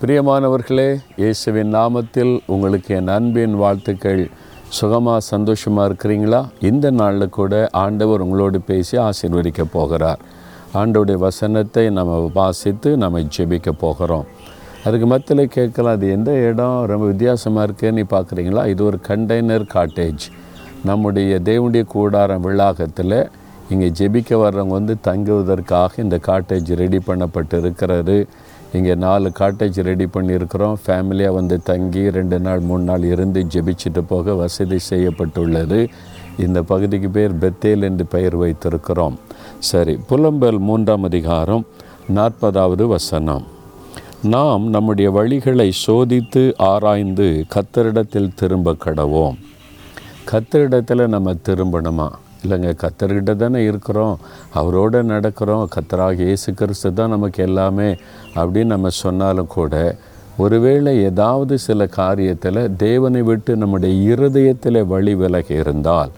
பிரியமானவர்களே இயேசுவின் நாமத்தில் உங்களுக்கு என் அன்பின் வாழ்த்துக்கள். சுகமாக சந்தோஷமாக இருக்கிறீங்களா? இந்த நாளில் கூட ஆண்டவர் உங்களோடு பேசி ஆசீர்வதிக்க போகிறார். ஆண்டோடைய வசனத்தை நம்ம வாசித்து நம்ம ஜெபிக்க போகிறோம். அதுக்கு மத்தியில் கேட்கலாம் அது எந்த இடம்? ரொம்ப வித்தியாசமாக இருக்குன்னு பார்க்குறீங்களா? இது ஒரு கண்டெய்னர் காட்டேஜ் நம்முடைய தேவனுடைய கூடாரம் விழாகத்தில் இங்கே ஜெபிக்க வர்றவங்க வந்து தங்குவதற்காக இந்த காட்டேஜ் ரெடி பண்ணப்பட்டு இருக்கிறது இங்கே நாலு காட்டேஜ் ரெடி பண்ணியிருக்கிறோம். ஃபேமிலியாக வந்து தங்கி ரெண்டு நாள் மூணு நாள் இருந்து ஜெபிச்சுட்டு போக வசதி செய்யப்பட்டுள்ளது. இந்த பகுதிக்கு பேர் பெத்தேல் என்று பெயர் வைத்திருக்கிறோம். சரி புலம்பல் மூன்றாம் அதிகாரம் நாற்பதாவது வசனம். நாம் நம்முடைய வழிகளை சோதித்து ஆராய்ந்து கத்தரிடத்தில் திரும்ப கடவோம். கத்தரிடத்தில் நம்ம திரும்பணுமா? இல்லைங்க கத்தர்கிட்ட தானே இருக்கிறோம். அவரோட நடக்கிறோம். கத்தராக இயேசு கிறிஸ்து தான் நமக்கு எல்லாமே. அப்படின்னு நம்ம சொன்னாலும் கூட ஒருவேளை ஏதாவது சில காரியத்தில் தேவனை விட்டு நம்முடைய இருதயத்தில் வழி விலகி இருந்தால்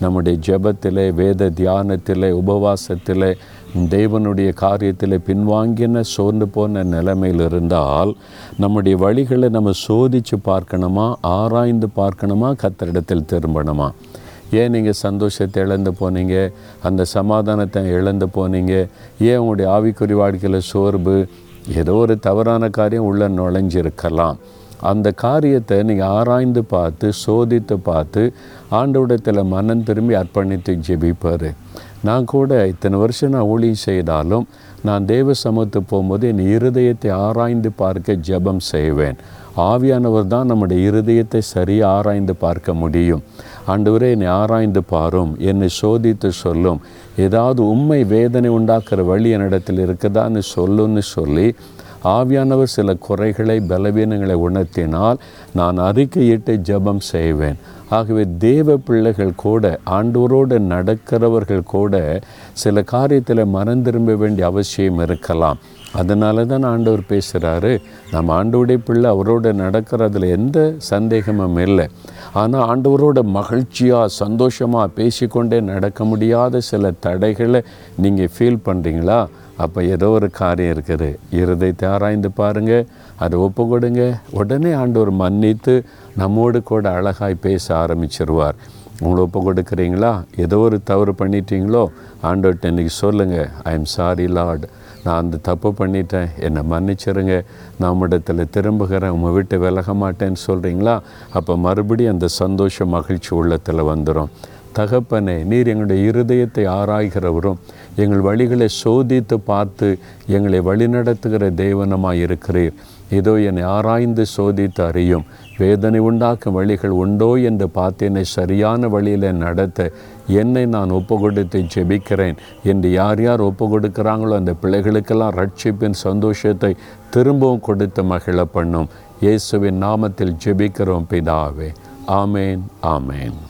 நம்முடைய ஜெபத்தில் வேத தியானத்தில் உபவாசத்தில் தேவனுடைய காரியத்தில் பின்வாங்கின சோர்ந்து போன நிலைமையில் இருந்தால் நம்முடைய வழிகளை நம்ம சோதித்து பார்க்கணுமா? ஆராய்ந்து பார்க்கணுமா? கத்தரிடத்தில் திரும்பணுமா? ஏன் நீங்கள் சந்தோஷத்தை இழந்து போனீங்க? அந்த சமாதானத்தை இழந்து போனீங்க? ஏன் உங்களுடைய ஆவிக்குறி வாழ்க்கையில் சோர்வு? ஏதோ ஒரு தவறான காரியம் உள்ளே நுழைஞ்சிருக்கலாம். அந்த காரியத்தை நீங்கள் ஆராய்ந்து பார்த்து சோதித்து பார்த்து ஆண்டவிடத்தில் மனம் திரும்பி அர்ப்பணித்து ஜெபிப்பார். நான் கூட இத்தனை வருஷம் நான் ஊழியம் செய்தாலும் நான் தேவ சமூகத்து போகும்போது என் இருதயத்தை ஆராய்ந்து பார்க்க ஜெபம் செய்வேன். ஆவியானவர் தான் நம்முடைய இருதயத்தை சரியாக ஆராய்ந்து பார்க்க முடியும். ஆண்டவரே என்னை ஆராய்ந்து பாரும் என்னை சோதித்து சொல்லும். ஏதாவது உண்மை வேதனை உண்டாக்குற வழி என்னிடத்தில் இருக்குதான்னு சொல்லுன்னு சொல்லி ஆவியானவர் சில குறைகளை பலவீனங்களை உணர்த்தினால் நான் அறிக்கையிட்டு ஜெபம் செய்வேன். ஆகவே தேவ பிள்ளைகள் கூட ஆண்டவரோடு நடக்கிறவர்கள் கூட சில காரியத்தில் மறந்திரும்ப வேண்டிய அவசியம் இருக்கலாம். அதனால தான் ஆண்டவர் பேசுகிறாரு நம்ம ஆண்டோடைய பிள்ளை அவரோட நடக்கிறதுல எந்த சந்தேகமும் இல்லை. ஆனால் ஆண்டவரோட மகிழ்ச்சியாக சந்தோஷமாக பேசிக்கொண்டே நடக்க முடியாத சில தடைகளை நீங்கள் ஃபீல் பண்ணுறீங்களா அப்போ ஏதோ ஒரு காரியம் இருக்குது. இருதயத்தை ஆராய்ந்து பாருங்கள் அதை ஒப்பு கொடுங்க உடனே ஆண்டவர் மன்னித்து நம்மோடு கூட அழகாய் பேச ஆரம்பிச்சிருவார். உங்களை ஒப்பு கொடுக்குறீங்களா ஏதோ ஒரு தவறு பண்ணிட்டீங்களோ? ஆண்டவர்கிட்ட இன்றைக்கி சொல்லுங்கள் ஐ எம் சாரி லார்ட் நான் அந்த தப்பு பண்ணிட்டேன். என்னை மன்னிச்சிருங்க. நான் இடத்துல திரும்புகிறேன். உங்கள் விட்டு விலக மாட்டேன்னு சொல்கிறீங்களா அப்போ மறுபடியும் அந்த சந்தோஷ மகிழ்ச்சி உள்ளத்தில் வந்துடும் தகப்பனே நீர் எங்களுடைய இருதயத்தை ஆராய்கிறவரும் எங்கள் வழிகளை சோதித்து பார்த்து எங்களை வழிநடத்துகிற தேவனமாக இருக்கிறீர் இதோ என்னை ஆராய்ந்து சோதித்து அறியும். வேதனை உண்டாக்கும் வழிகள் உண்டோ என்று பார்த்து என்னை சரியான வழியில் நடத்த என்னை நான் ஒப்பு கொடுத்து ஜெபிக்கிறேன். என்று யார் யார் ஒப்பு கொடுக்குறாங்களோ அந்த பிள்ளைகளுக்கெல்லாம் ரட்சிப்பின் சந்தோஷத்தை திரும்பவும் கொடுத்து மகிழ பண்ணும். இயேசுவின் நாமத்தில் ஜெபிக்கிறோம் பிதாவே. ஆமேன் ஆமேன்.